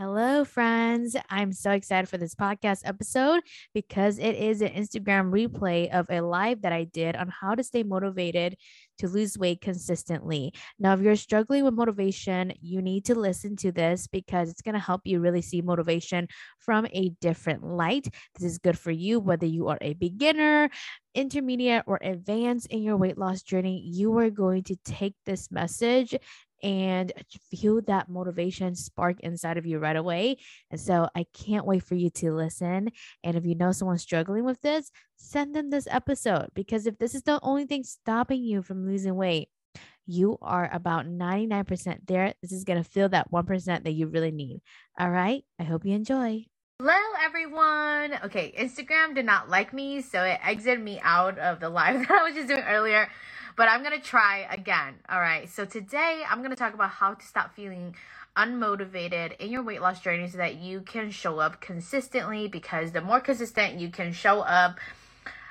Hello, friends. I'm so excited for this podcast episode because it is an Instagram replay of a live that I did on how to stay motivated to lose weight consistently. Now, if you're struggling with motivation, you need to listen to this because it's going to help you really see motivation from a different light. This is good for you, whether you are a beginner, intermediate, or advanced in your weight loss journey. You are going to take this message and feel that motivation spark inside of you right away. And so I can't wait for you to listen. And if you know someone struggling with this, send them this episode because if this is the only thing stopping you from losing weight, you are about 99% there. This is going to fill that 1% that you really need. All right. I hope you enjoy. Hello, everyone. Okay, Instagram did not like me, so it exited me out of the live that I was just doing earlier but I'm going to try again. All right. So today I'm going to talk about how to stop feeling unmotivated in your weight loss journey so that you can show up consistently because the more consistent you can show up,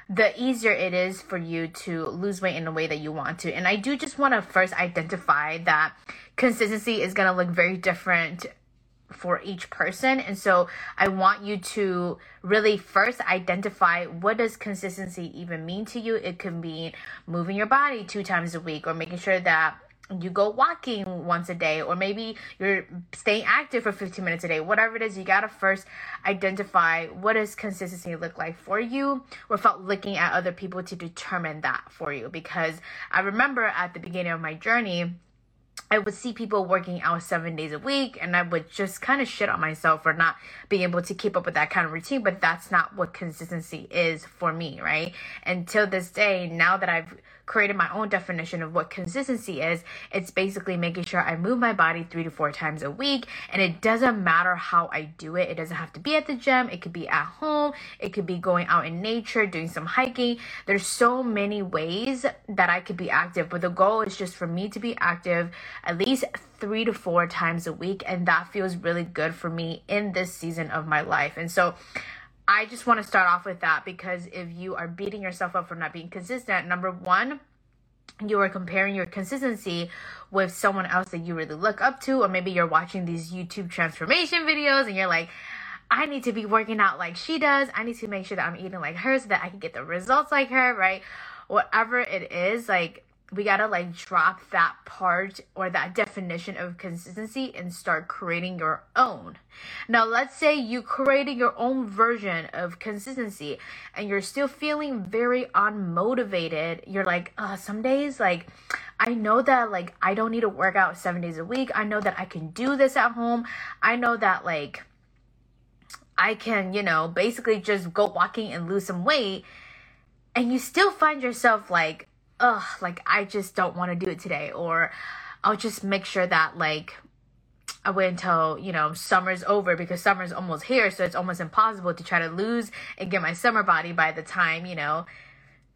the easier it is for you to lose weight in the way that you want to. And I do just want to first identify that consistency is going to look very different for each person. And so i want you to really first identify what does consistency even mean to you. It can mean moving your body two times a week or making sure that you go walking once a day or maybe you're staying active for 15 minutes a day. Whatever it is you got to first identify what does consistency look like for you without looking at other people to determine that for you. Because i remember at the beginning of my journey I would see people working out seven days a week, and I would just kind of shit on myself for not being able to keep up with that kind of routine. But that's not what consistency is for me, right? Until this day, now that I've created my own definition of what consistency is. It's basically making sure I move my body three to four times a week. And it doesn't matter how I do it. It doesn't have to be at the gym. It could be at home. It could be going out in nature, doing some hiking. There's so many ways that I could be active. But the goal is just for me to be active at least three to four times a week. And that feels really good for me in this season of my life. And so, I just want to start off with that because if you are beating yourself up for not being consistent, number one, you are comparing your consistency with someone else that you really look up to, or maybe you're watching these YouTube transformation videos and you're like, I need to be working out like she does. I need to make sure that I'm eating like her so that I can get the results like her, right? Whatever it is, like we gotta like drop that part or that definition of consistency and start creating your own. Now, let's say you created your own version of consistency and you're still feeling very unmotivated. You're like, uh, some days, like, I know that like I don't need to work out seven days a week. I know that I can do this at home. I know that like I can, you know, basically just go walking and lose some weight. And you still find yourself like ugh, like I just don't want to do it today. Or I'll just make sure that like I wait until, you know, summer's over because summer's almost here. So it's almost impossible to try to lose and get my summer body by the time, you know,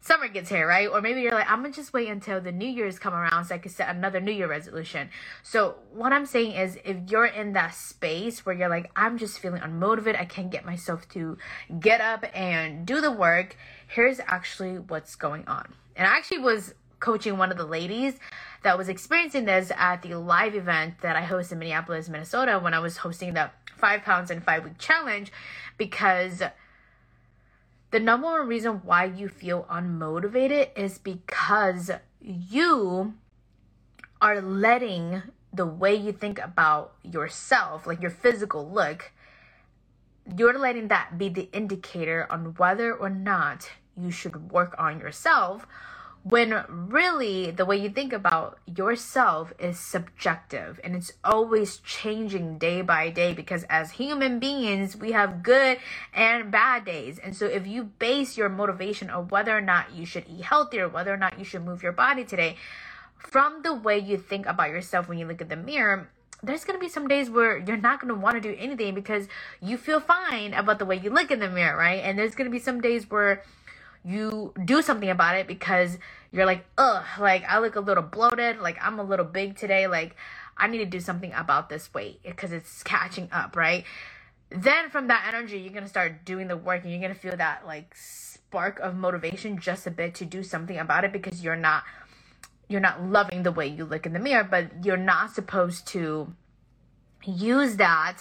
summer gets here, right? Or maybe you're like, I'm gonna just wait until the New Year's come around so I can set another New Year resolution. So what I'm saying is if you're in that space where you're like, I'm just feeling unmotivated, I can't get myself to get up and do the work, here's actually what's going on. And I actually was coaching one of the ladies that was experiencing this at the live event that I host in Minneapolis, Minnesota, when I was hosting the five pounds in five week challenge because the number one reason why you feel unmotivated is because you are letting the way you think about yourself, like your physical look, you're letting that be the indicator on whether or not you should work on yourself when really the way you think about yourself is subjective and it's always changing day by day because as human beings we have good and bad days and so if you base your motivation of whether or not you should eat healthier whether or not you should move your body today from the way you think about yourself when you look at the mirror there's gonna be some days where you're not gonna want to do anything because you feel fine about the way you look in the mirror, right? And there's gonna be some days where you do something about it because you're like, ugh, like I look a little bloated, like I'm a little big today, like I need to do something about this weight because it's catching up, right? Then from that energy, you're gonna start doing the work and you're gonna feel that like spark of motivation just a bit to do something about it because you're not you're not loving the way you look in the mirror, but you're not supposed to use that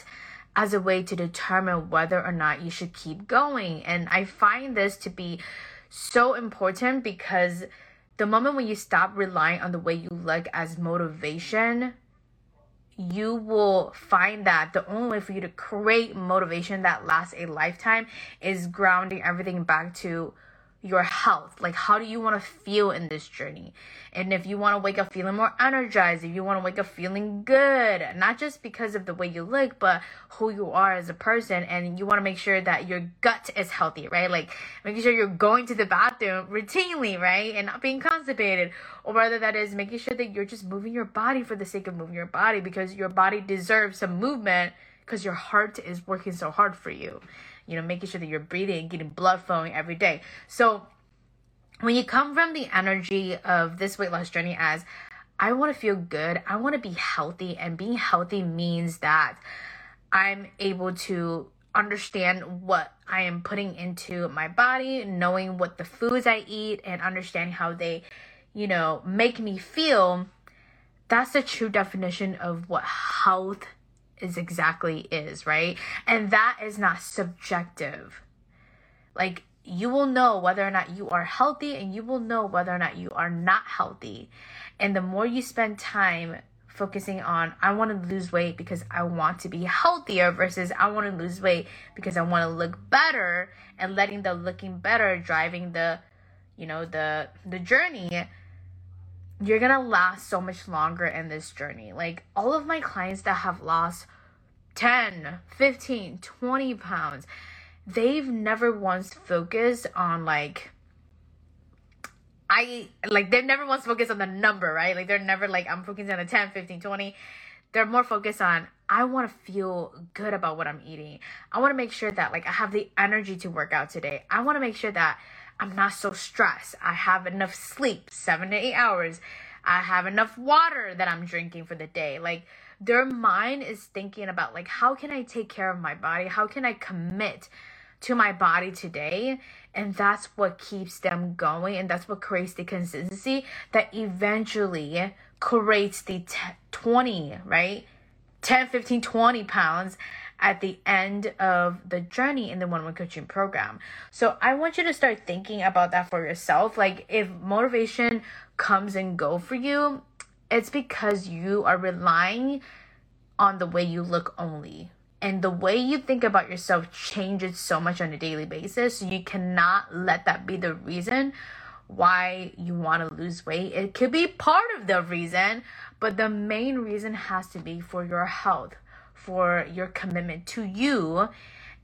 as a way to determine whether or not you should keep going. And I find this to be so important because the moment when you stop relying on the way you look as motivation, you will find that the only way for you to create motivation that lasts a lifetime is grounding everything back to your health. Like, how do you want to feel in this journey? And if you want to wake up feeling more energized, if you want to wake up feeling good, not just because of the way you look, but who you are as a person, and you want to make sure that your gut is healthy, right? Like, making sure you're going to the bathroom routinely, right? And not being constipated. Or whether that is making sure that you're just moving your body for the sake of moving your body because your body deserves some movement because your heart is working so hard for you you know, making sure that you're breathing getting blood flowing every day. So when you come from the energy of this weight loss journey as I want to feel good, I want to be healthy, and being healthy means that I'm able to understand what I am putting into my body, knowing what the foods I eat, and understanding how they, you know, make me feel. That's the true definition of what health is exactly is, right? And that is not subjective. Like you will know whether or not you are healthy and you will know whether or not you are not healthy. And the more you spend time focusing on I want to lose weight because I want to be healthier versus I want to lose weight because I want to look better and letting the looking better driving the you know the the journey you're gonna last so much longer in this journey. Like all of my clients that have lost 10, 15, 20 pounds, they've never once focused on like I like they've never once focused on the number, right? Like they're never like I'm focusing on the 10, 15, 20. They're more focused on I want to feel good about what I'm eating. I want to make sure that like I have the energy to work out today. I want to make sure that I'm not so stressed. I have enough sleep, 7 to 8 hours. I have enough water that I'm drinking for the day. Like their mind is thinking about like how can I take care of my body? How can I commit to my body today? And that's what keeps them going and that's what creates the consistency that eventually creates the t- 20, right? 10, 15, 20 pounds at the end of the journey in the one one coaching program. So I want you to start thinking about that for yourself. Like if motivation comes and go for you, it's because you are relying on the way you look only. And the way you think about yourself changes so much on a daily basis. So you cannot let that be the reason why you want to lose weight. It could be part of the reason, but the main reason has to be for your health, for your commitment to you,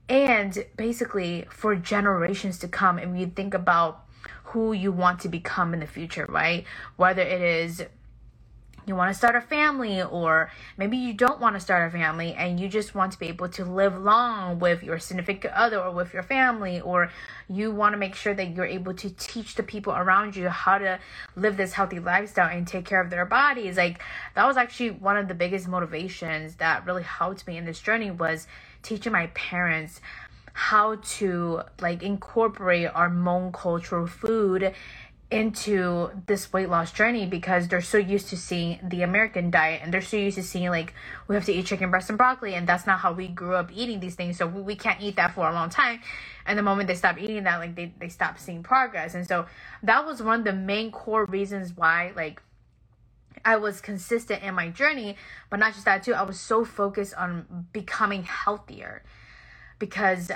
and basically for generations to come. And you think about who you want to become in the future, right? Whether it is you want to start a family, or maybe you don't want to start a family and you just want to be able to live long with your significant other or with your family, or you want to make sure that you're able to teach the people around you how to live this healthy lifestyle and take care of their bodies. Like, that was actually one of the biggest motivations that really helped me in this journey was teaching my parents how to like incorporate our Hmong cultural food into this weight loss journey because they're so used to seeing the American diet and they're so used to seeing like we have to eat chicken breast and broccoli and that's not how we grew up eating these things. So we, we can't eat that for a long time. And the moment they stop eating that like they, they stop seeing progress. And so that was one of the main core reasons why like I was consistent in my journey but not just that too I was so focused on becoming healthier because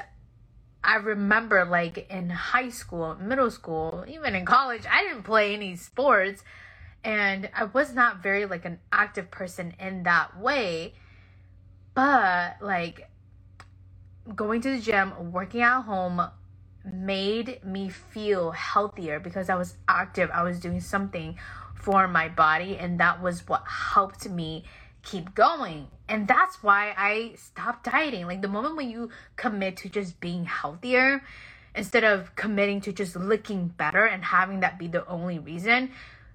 I remember like in high school, middle school, even in college, I didn't play any sports and I was not very like an active person in that way. But like going to the gym, working at home made me feel healthier because I was active. I was doing something for my body and that was what helped me keep going. And that's why I stopped dieting. Like the moment when you commit to just being healthier, instead of committing to just looking better and having that be the only reason,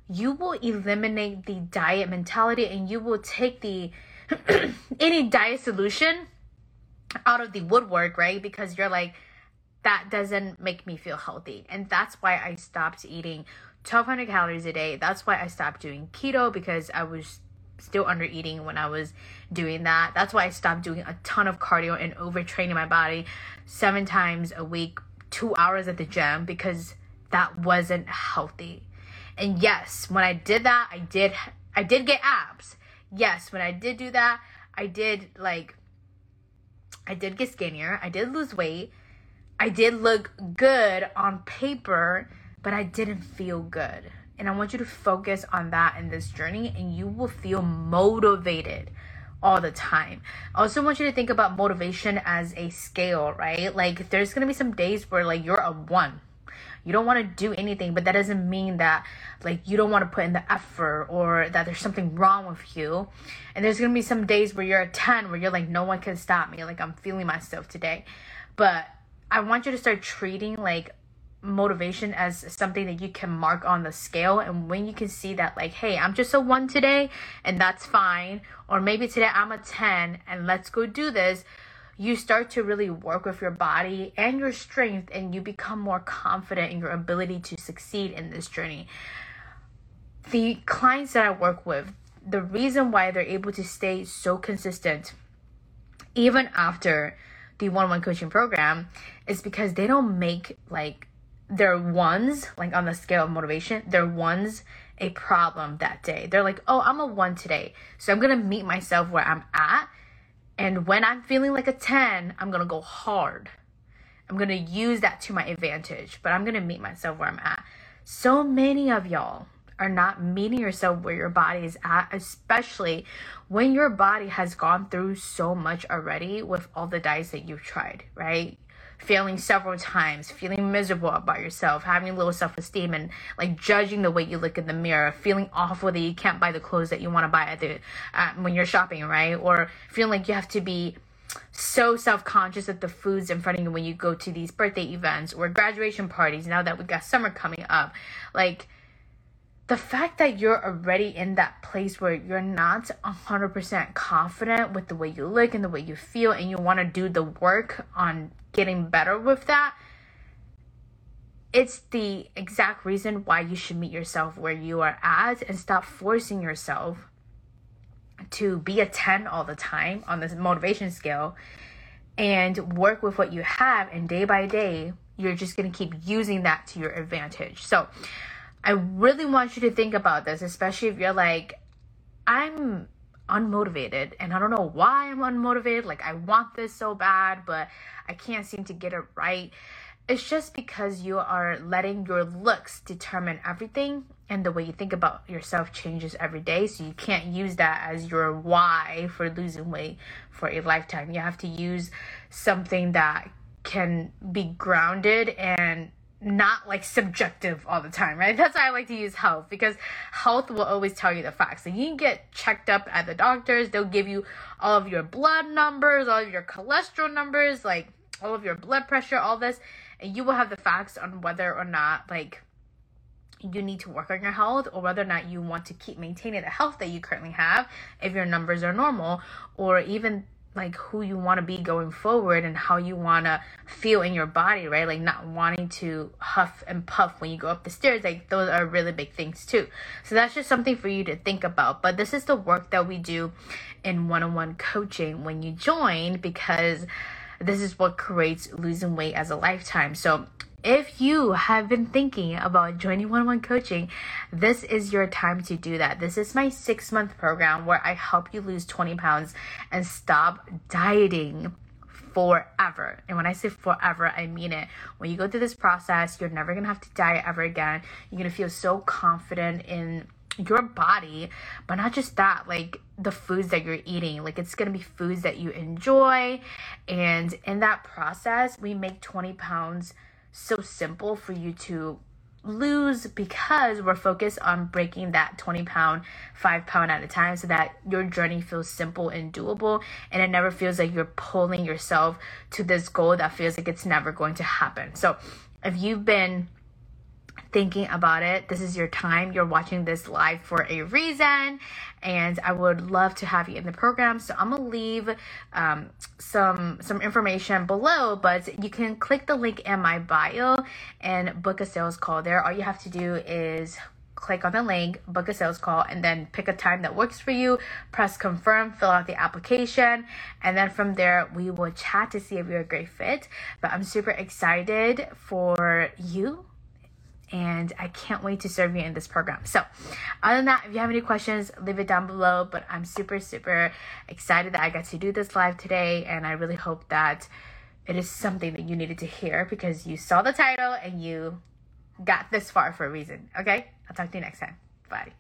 you will eliminate the diet mentality and you will take the any diet solution out of the woodwork, right? Because you're like, that doesn't make me feel healthy. And that's why I stopped eating 1200 calories a day. That's why I stopped doing keto because I was still under eating when I was doing that. That's why I stopped doing a ton of cardio and overtraining my body seven times a week, two hours at the gym because that wasn't healthy. And yes, when I did that, I did I did get abs. Yes, when I did do that, I did like I did get skinnier. I did lose weight. I did look good on paper, but I didn't feel good. And I want you to focus on that in this journey, and you will feel motivated all the time. I also want you to think about motivation as a scale, right? Like, there's gonna be some days where, like, you're a one. You don't want to do anything, but that doesn't mean that, like, you don't want to put in the effort or that there's something wrong with you. And there's gonna be some days where you're a 10, where you're like, no one can stop me. Like, I'm feeling myself today. But I want you to start treating, like, motivation as something that you can mark on the scale and when you can see that like hey i'm just a 1 today and that's fine or maybe today i'm a 10 and let's go do this you start to really work with your body and your strength and you become more confident in your ability to succeed in this journey. The clients that i work with the reason why they're able to stay so consistent even after the one-on-one coaching program is because they don't make like their ones, like on the scale of motivation, their ones a problem that day. They're like, oh, I'm a one today. So I'm going to meet myself where I'm at. And when I'm feeling like a 10, I'm going to go hard. I'm going to use that to my advantage, but I'm going to meet myself where I'm at. So many of y'all are not meeting yourself where your body is at, especially when your body has gone through so much already with all the diets that you've tried, right? Failing several times, feeling miserable about yourself, having low self esteem, and like judging the way you look in the mirror, feeling awful that you can't buy the clothes that you want to buy at the uh, when you're shopping, right? Or feeling like you have to be so self conscious of the foods in front of you when you go to these birthday events or graduation parties. Now that we got summer coming up, like the fact that you're already in that place where you're not 100% confident with the way you look and the way you feel, and you want to do the work on getting better with that, it's the exact reason why you should meet yourself where you are at and stop forcing yourself to be a 10 all the time on this motivation scale and work with what you have and day by day you're just going to keep using that to your advantage. So I really want you to think about this, especially if you're like, I'm unmotivated and I don't know why I'm unmotivated. Like, I want this so bad, but I can't seem to get it right. It's just because you are letting your looks determine everything and the way you think about yourself changes every day. So you can't use that as your why for losing weight for a lifetime. You have to use something that can be grounded and not like subjective all the time, right? That's why I like to use health because health will always tell you the facts. So you can get checked up at the doctors, they'll give you all of your blood numbers, all of your cholesterol numbers, like all of your blood pressure, all this, and you will have the facts on whether or not like you need to work on your health or whether or not you want to keep maintaining the health that you currently have if your numbers are normal or even like who you want to be going forward and how you want to feel in your body, right? Like not wanting to huff and puff when you go up the stairs. Like those are really big things too. So that's just something for you to think about. But this is the work that we do in one-on-one coaching when you join because this is what creates losing weight as a lifetime. So if you have been thinking about joining one on one coaching, this is your time to do that. This is my six month program where I help you lose 20 pounds and stop dieting forever. And when I say forever, I mean it. When you go through this process, you're never gonna have to diet ever again. You're gonna feel so confident in your body, but not just that, like the foods that you're eating. Like it's gonna be foods that you enjoy. And in that process, we make 20 pounds so simple for you to lose because we're focused on breaking that 20 pound, five pound at a time so that your journey feels simple and doable and it never feels like you're pulling yourself to this goal that feels like it's never going to happen. So if you've been thinking about it, this is your time. You're watching this live for a reason, and I would love to have you in the program. So I'm gonna leave um, some some information below, but you can click the link in my bio and book a sales call there. All you have to do is click on the link, book a sales call, and then pick a time that works for you. Press confirm, fill out the application, and then from there, we will chat to see if you're a great fit. But I'm super excited for you and I can't wait to serve you in this program. So, other than that, if you have any questions, leave it down below. But I'm super, super excited that I got to do this live today, and I really hope that it is something that you needed to hear because you saw the title and you got this far for a reason. Okay? I'll talk to you next time. Bye.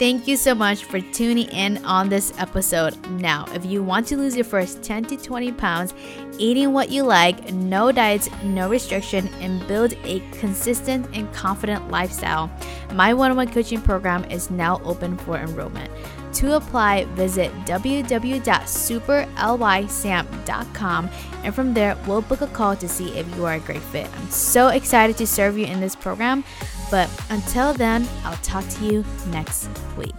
Thank you so much for tuning in on this episode. Now, if you want to lose your first 10 to 20 pounds, eating what you like, no diets, no restriction, and build a consistent and confident lifestyle, my one on one coaching program is now open for enrollment. To apply, visit www.superlysam.com and from there, we'll book a call to see if you are a great fit. I'm so excited to serve you in this program, but until then, I'll talk to you next week.